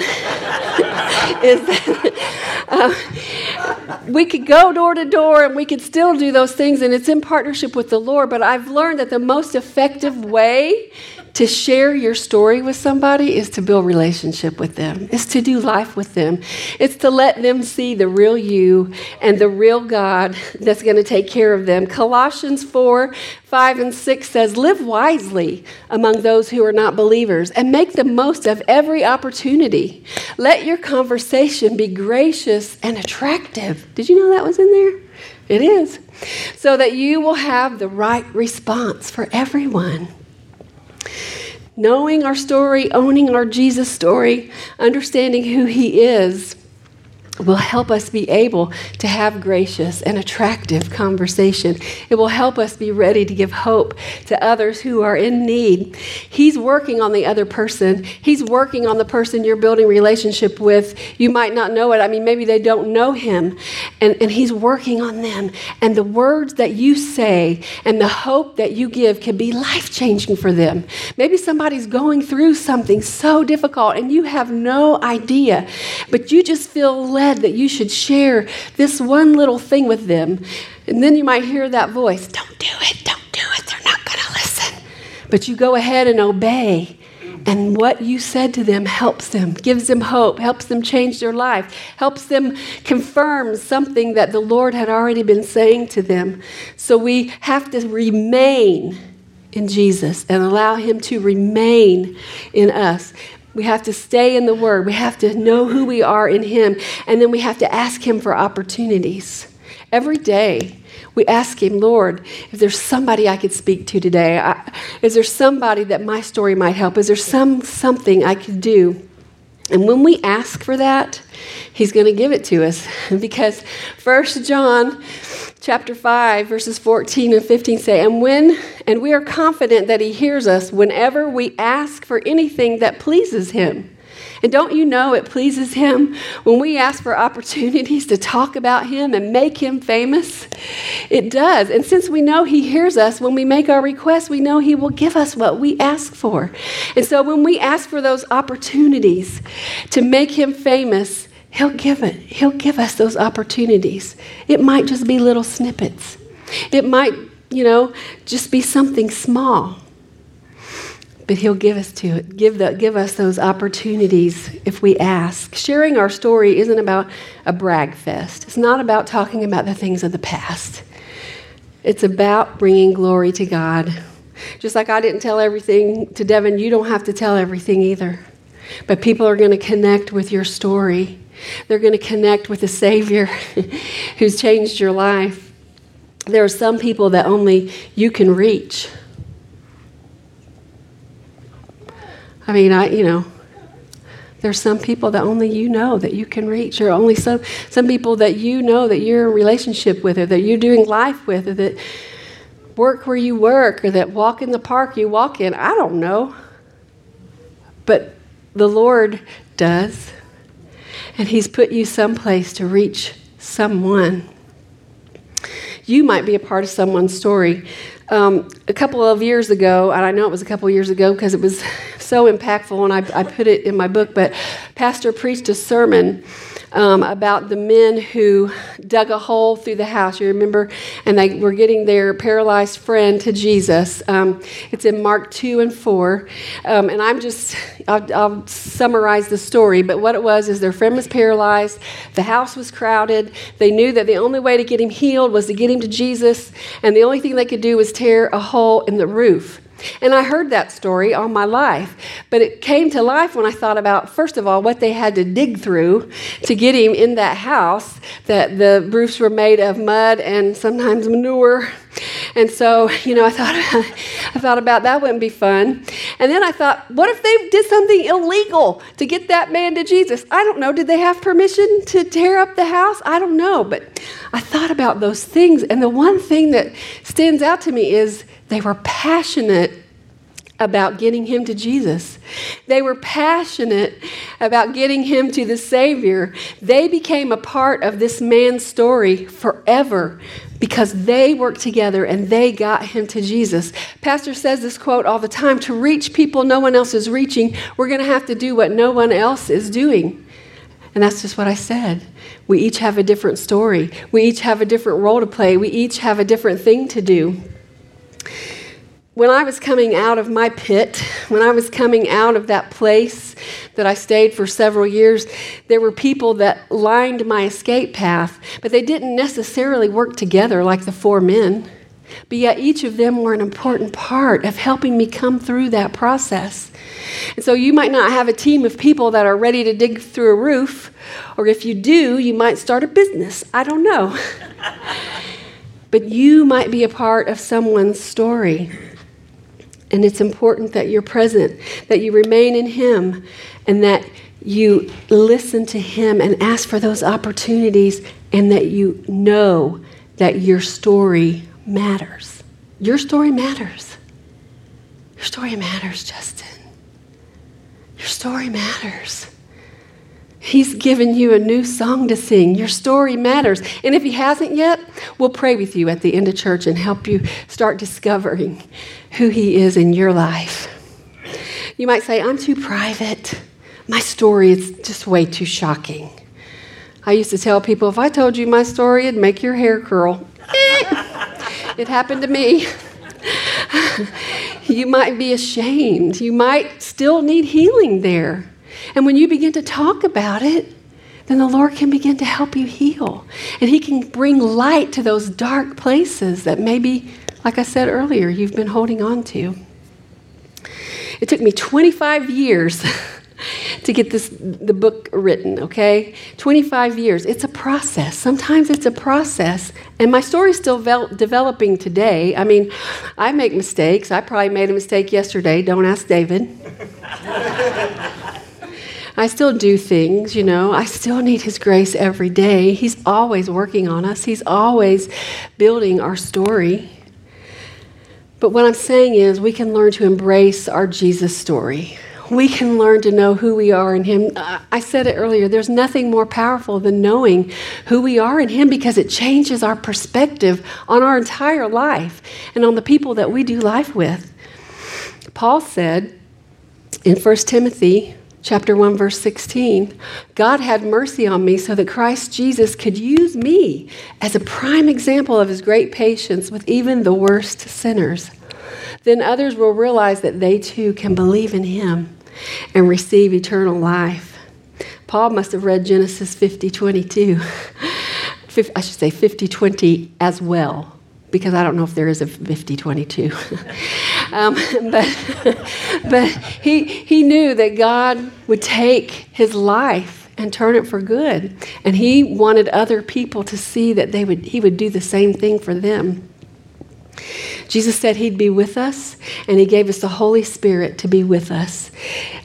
is that uh, we could go door to door and we could still do those things, and it's in partnership with the Lord. But I've learned that the most effective way to share your story with somebody is to build relationship with them. It's to do life with them. It's to let them see the real you and the real God that's going to take care of them. Colossians 4 5 and 6 says, Live wisely among those who are not believers and make the most of every opportunity. Let your conversation be gracious and attractive. Did you know that was in there? It is. So that you will have the right response for everyone. Knowing our story, owning our Jesus story, understanding who He is, will help us be able to have gracious and attractive conversation. It will help us be ready to give hope to others who are in need. He's working on the other person. He's working on the person you're building relationship with. You might not know it. I mean, maybe they don't know him. And, and he's working on them. And the words that you say and the hope that you give can be life changing for them. Maybe somebody's going through something so difficult and you have no idea, but you just feel that you should share this one little thing with them. And then you might hear that voice Don't do it, don't do it, they're not going to listen. But you go ahead and obey. And what you said to them helps them, gives them hope, helps them change their life, helps them confirm something that the Lord had already been saying to them. So we have to remain in Jesus and allow Him to remain in us. We have to stay in the Word. We have to know who we are in Him. And then we have to ask Him for opportunities. Every day, we ask Him, Lord, if there's somebody I could speak to today, I, is there somebody that my story might help? Is there some something I could do? And when we ask for that, He's going to give it to us. *laughs* Because First John chapter 5 verses 14 and 15 say and when and we are confident that he hears us whenever we ask for anything that pleases him and don't you know it pleases him when we ask for opportunities to talk about him and make him famous? It does. And since we know he hears us when we make our requests, we know he will give us what we ask for. And so when we ask for those opportunities to make him famous, He'll give it. He'll give us those opportunities. It might just be little snippets. It might, you know, just be something small. But he'll give us to it. Give the, give us those opportunities if we ask. Sharing our story isn't about a brag fest. It's not about talking about the things of the past. It's about bringing glory to God. Just like I didn't tell everything to Devin, you don't have to tell everything either. But people are going to connect with your story they're going to connect with a Savior *laughs* who's changed your life. There are some people that only you can reach. I mean, I, you know, there's some people that only you know that you can reach, or only some, some people that you know that you're in relationship with, or that you're doing life with, or that work where you work, or that walk in the park you walk in. I don't know. But the Lord does and He's put you someplace to reach someone. You might be a part of someone's story. Um, a couple of years ago, and I know it was a couple of years ago because it was so impactful, and I, I put it in my book, but Pastor preached a sermon um, about the men who dug a hole through the house. You remember? And they were getting their paralyzed friend to Jesus. Um, it's in Mark 2 and 4. Um, and I'm just, I'll, I'll summarize the story. But what it was is their friend was paralyzed, the house was crowded. They knew that the only way to get him healed was to get him to Jesus. And the only thing they could do was tear a hole in the roof. And I heard that story all my life. But it came to life when I thought about, first of all, what they had to dig through to get him in that house, that the roofs were made of mud and sometimes manure. And so, you know, I thought, *laughs* I thought about that wouldn't be fun. And then I thought, what if they did something illegal to get that man to Jesus? I don't know. Did they have permission to tear up the house? I don't know. But I thought about those things. And the one thing that stands out to me is they were passionate about getting him to Jesus. They were passionate about getting him to the Savior. They became a part of this man's story forever because they worked together and they got him to Jesus. Pastor says this quote all the time to reach people no one else is reaching, we're going to have to do what no one else is doing. And that's just what I said. We each have a different story. We each have a different role to play. We each have a different thing to do when I was coming out of my pit, when I was coming out of that place that I stayed for several years, there were people that lined my escape path, but they didn't necessarily work together like the four men. But yet, each of them were an important part of helping me come through that process. And so, you might not have a team of people that are ready to dig through a roof, or if you do, you might start a business. I don't know. *laughs* but you might be a part of someone's story. And it's important that you're present, that you remain in Him, and that you listen to Him and ask for those opportunities, and that you know that your story matters. Your story matters. Your story matters, Justin. Your story matters. He's given you a new song to sing. Your story matters. And if He hasn't yet, we'll pray with you at the end of church and help you start discovering who He is in your life. You might say, I'm too private. My story is just way too shocking. I used to tell people if I told you my story, it'd make your hair curl. *laughs* it happened to me. *laughs* you might be ashamed. You might still need healing there. And when you begin to talk about it, then the Lord can begin to help you heal. And He can bring light to those dark places that maybe, like I said earlier, you've been holding on to. It took me 25 years *laughs* to get this the book written, okay? 25 years. It's a process. Sometimes it's a process. And my story's still developing today. I mean, I make mistakes. I probably made a mistake yesterday. Don't ask David. *laughs* I still do things, you know. I still need His grace every day. He's always working on us, He's always building our story. But what I'm saying is, we can learn to embrace our Jesus story. We can learn to know who we are in Him. I said it earlier there's nothing more powerful than knowing who we are in Him because it changes our perspective on our entire life and on the people that we do life with. Paul said in 1 Timothy chapter 1 verse 16 god had mercy on me so that christ jesus could use me as a prime example of his great patience with even the worst sinners. Then others will realize that they too can believe in him and receive eternal life. Paul must have read genesis 50 22 *laughs* i should say 50 20 as well because I don't know if there is a 5022. *laughs* um, *laughs* but but he, he knew that God would take his life and turn it for good. And he wanted other people to see that they would, he would do the same thing for them. Jesus said He'd be with us, and He gave us the Holy Spirit to be with us.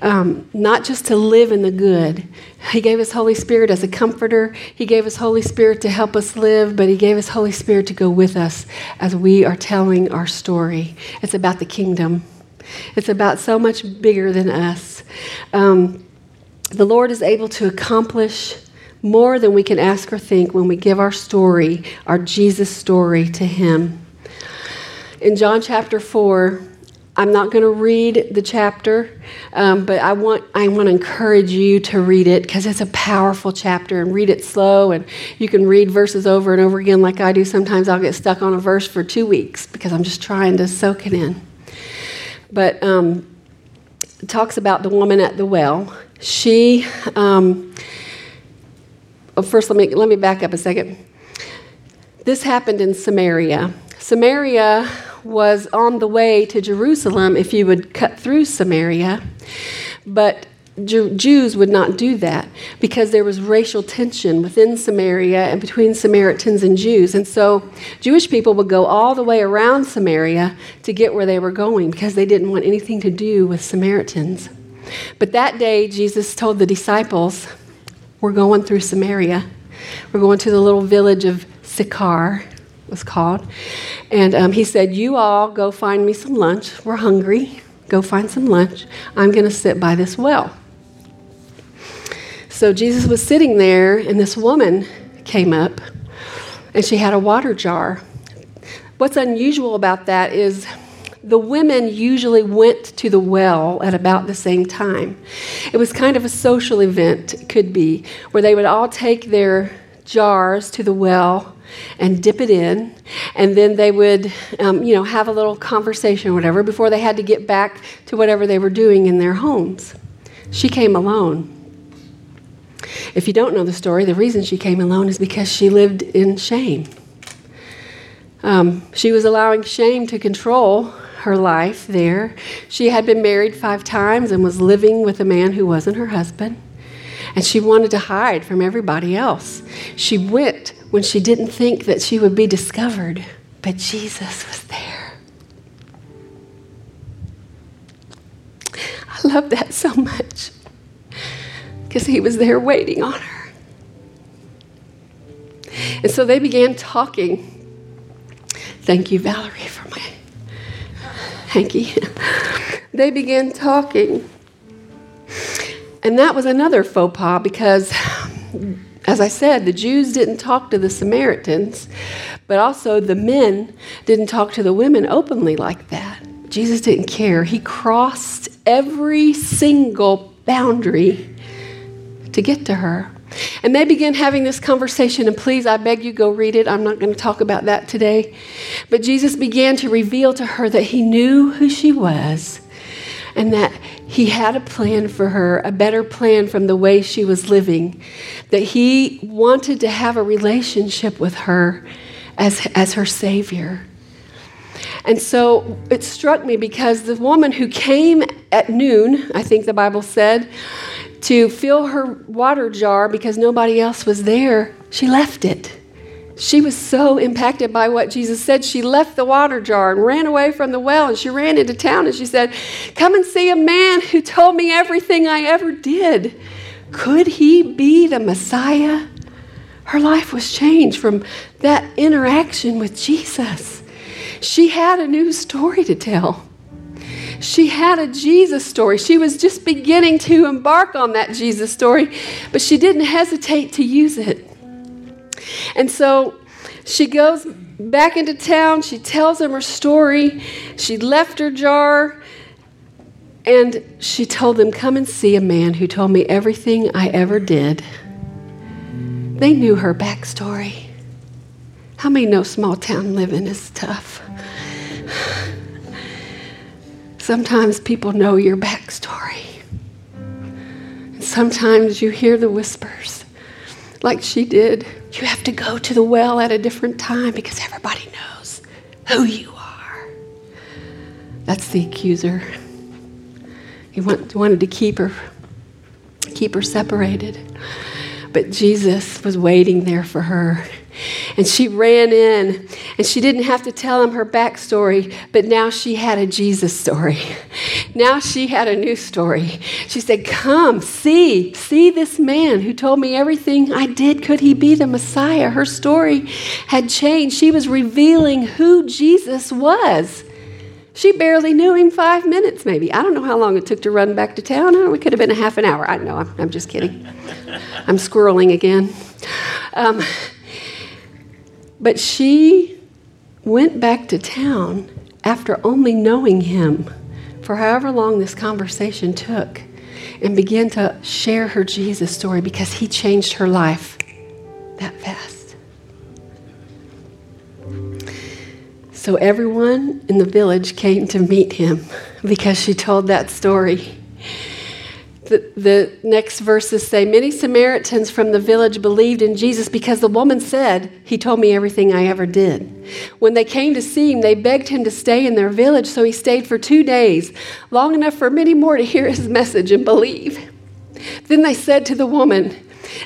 Um, not just to live in the good. He gave us Holy Spirit as a comforter. He gave us Holy Spirit to help us live, but He gave us Holy Spirit to go with us as we are telling our story. It's about the kingdom, it's about so much bigger than us. Um, the Lord is able to accomplish more than we can ask or think when we give our story, our Jesus story, to Him in John chapter 4, I'm not going to read the chapter, um, but I want, I want to encourage you to read it because it's a powerful chapter and read it slow. And you can read verses over and over again like I do. Sometimes I'll get stuck on a verse for two weeks because I'm just trying to soak it in. But um, it talks about the woman at the well. She, um, oh, first, let me, let me back up a second. This happened in Samaria. Samaria was on the way to Jerusalem if you would cut through Samaria, but Jews would not do that because there was racial tension within Samaria and between Samaritans and Jews. And so Jewish people would go all the way around Samaria to get where they were going because they didn't want anything to do with Samaritans. But that day, Jesus told the disciples, We're going through Samaria. We're going to the little village of Sychar was called. And um, he said, You all go find me some lunch. We're hungry. Go find some lunch. I'm going to sit by this well. So Jesus was sitting there, and this woman came up, and she had a water jar. What's unusual about that is the women usually went to the well at about the same time. It was kind of a social event, it could be, where they would all take their jars to the well and dip it in, and then they would, um, you know, have a little conversation or whatever before they had to get back to whatever they were doing in their homes. She came alone. If you don't know the story, the reason she came alone is because she lived in shame. Um, she was allowing shame to control her life there. She had been married five times and was living with a man who wasn't her husband. And she wanted to hide from everybody else. She went when she didn't think that she would be discovered, but Jesus was there. I love that so much. because he was there waiting on her. And so they began talking. Thank you, Valerie, for my hanky. they began talking. And that was another faux pas because, as I said, the Jews didn't talk to the Samaritans, but also the men didn't talk to the women openly like that. Jesus didn't care. He crossed every single boundary to get to her. And they began having this conversation, and please, I beg you, go read it. I'm not going to talk about that today. But Jesus began to reveal to her that he knew who she was and that he had a plan for her, a better plan from the way she was living, that he wanted to have a relationship with her as, as her Savior. And so it struck me because the woman who came at noon, I think the Bible said, to fill her water jar because nobody else was there, she left it. She was so impacted by what Jesus said, she left the water jar and ran away from the well and she ran into town and she said, Come and see a man who told me everything I ever did. Could he be the Messiah? Her life was changed from that interaction with Jesus. She had a new story to tell. She had a Jesus story. She was just beginning to embark on that Jesus story, but she didn't hesitate to use it. And so she goes back into town. She tells him her story. She left her jar. And she told them, Come and see a man who told me everything I ever did. They knew her backstory. How many know small town living is tough? Sometimes people know your backstory. And sometimes you hear the whispers, like she did. You have to go to the well at a different time because everybody knows who you are. That's the accuser. He wanted to keep her, keep her separated. But Jesus was waiting there for her. And she ran in, and she didn't have to tell him her backstory, but now she had a Jesus story. *laughs* Now she had a new story. She said, Come, see, see this man who told me everything I did. Could he be the Messiah? Her story had changed. She was revealing who Jesus was. She barely knew him five minutes, maybe. I don't know how long it took to run back to town. Know, it could have been a half an hour. I know, I'm, I'm just kidding. I'm squirreling again. Um, but she went back to town after only knowing him for however long this conversation took and began to share her Jesus story because he changed her life that fast. So everyone in the village came to meet him because she told that story the, the next verses say Many Samaritans from the village believed in Jesus because the woman said, He told me everything I ever did. When they came to see him, they begged him to stay in their village, so he stayed for two days, long enough for many more to hear his message and believe. Then they said to the woman,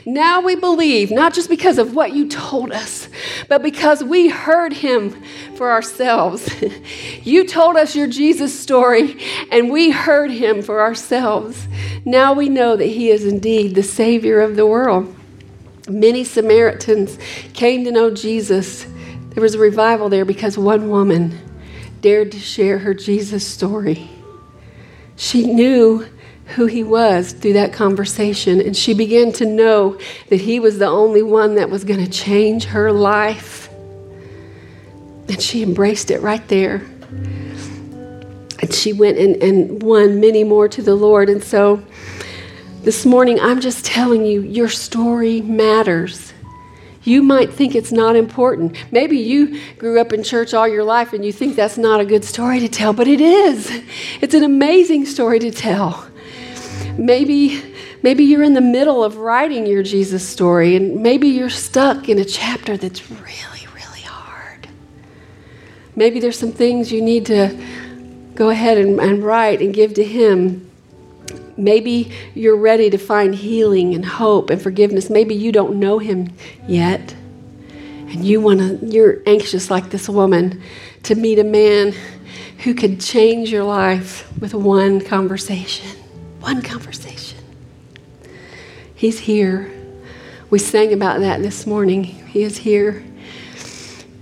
now we believe, not just because of what you told us, but because we heard him for ourselves. *laughs* you told us your Jesus story, and we heard him for ourselves. Now we know that he is indeed the Savior of the world. Many Samaritans came to know Jesus. There was a revival there because one woman dared to share her Jesus story. She knew who he was through that conversation, and she began to know that he was the only one that was going to change her life. And she embraced it right there. And she went and, and won many more to the Lord. And so this morning, I'm just telling you, your story matters. You might think it's not important. Maybe you grew up in church all your life and you think that's not a good story to tell, but it is. It's an amazing story to tell. Maybe, maybe you're in the middle of writing your Jesus story, and maybe you're stuck in a chapter that's really, really hard. Maybe there's some things you need to go ahead and, and write and give to Him. Maybe you're ready to find healing and hope and forgiveness. Maybe you don't know Him yet. And you want to, you're anxious like this woman to meet a man who could change your life with one conversation one conversation. He's here. We sang about that this morning. He is here.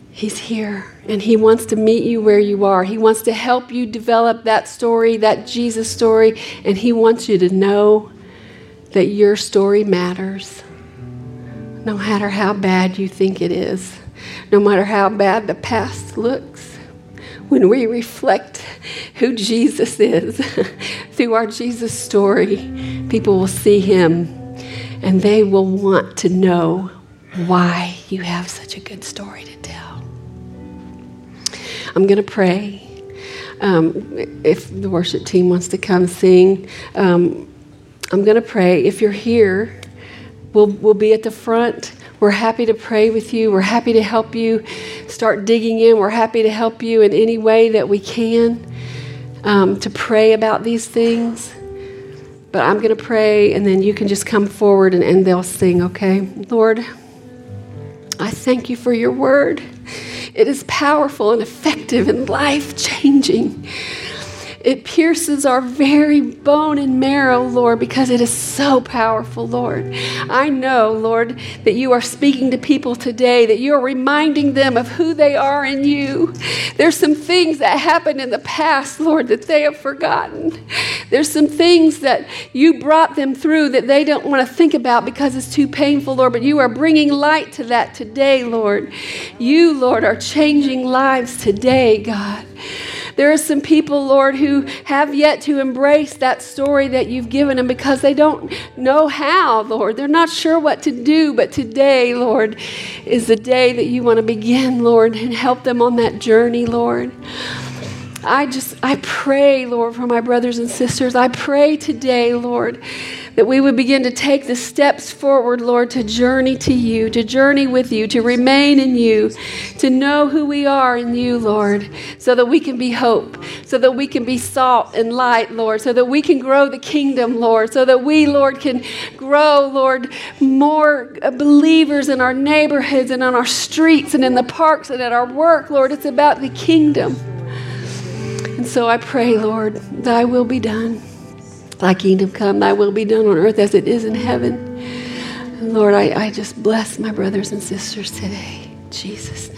He's here. And He wants to meet you where you are. He wants to help you develop that story, that Jesus story. And He wants you to know that your story matters. No matter how bad you think it is, no matter how bad the past looks, when we reflect who Jesus is *laughs* through our Jesus story, people will see Him and they will want to know why you have such a good story to tell. I'm going to pray. Um, if the worship team wants to come sing, um, I'm going to pray. If you're here, we'll, we'll be at the front. We're happy to pray with you. We're happy to help you start digging in. We're happy to help you in any way that we can um, to pray about these things. But I'm going to pray, and then you can just come forward and, and they'll sing, okay? Lord, I thank you for your word. It is powerful and effective and life changing. It pierces our very bone and marrow, Lord, because it is so powerful, Lord. I know, Lord, that you are speaking to people today, that you are reminding them of who they are in you. There's some things that happened in the past, Lord, that they have forgotten. There's some things that you brought them through that they don't want to think about because it's too painful, Lord, but you are bringing light to that today, Lord. You, Lord, are changing lives today, God. There are some people, Lord, who have yet to embrace that story that you've given them because they don't know how, Lord. They're not sure what to do, but today, Lord, is the day that you want to begin, Lord, and help them on that journey, Lord. I just, I pray, Lord, for my brothers and sisters. I pray today, Lord, that we would begin to take the steps forward, Lord, to journey to you, to journey with you, to remain in you, to know who we are in you, Lord, so that we can be hope, so that we can be salt and light, Lord, so that we can grow the kingdom, Lord, so that we, Lord, can grow, Lord, more believers in our neighborhoods and on our streets and in the parks and at our work, Lord. It's about the kingdom. And so I pray, Lord, thy will be done. Thy kingdom come, thy will be done on earth as it is in heaven. And Lord, I, I just bless my brothers and sisters today. Jesus'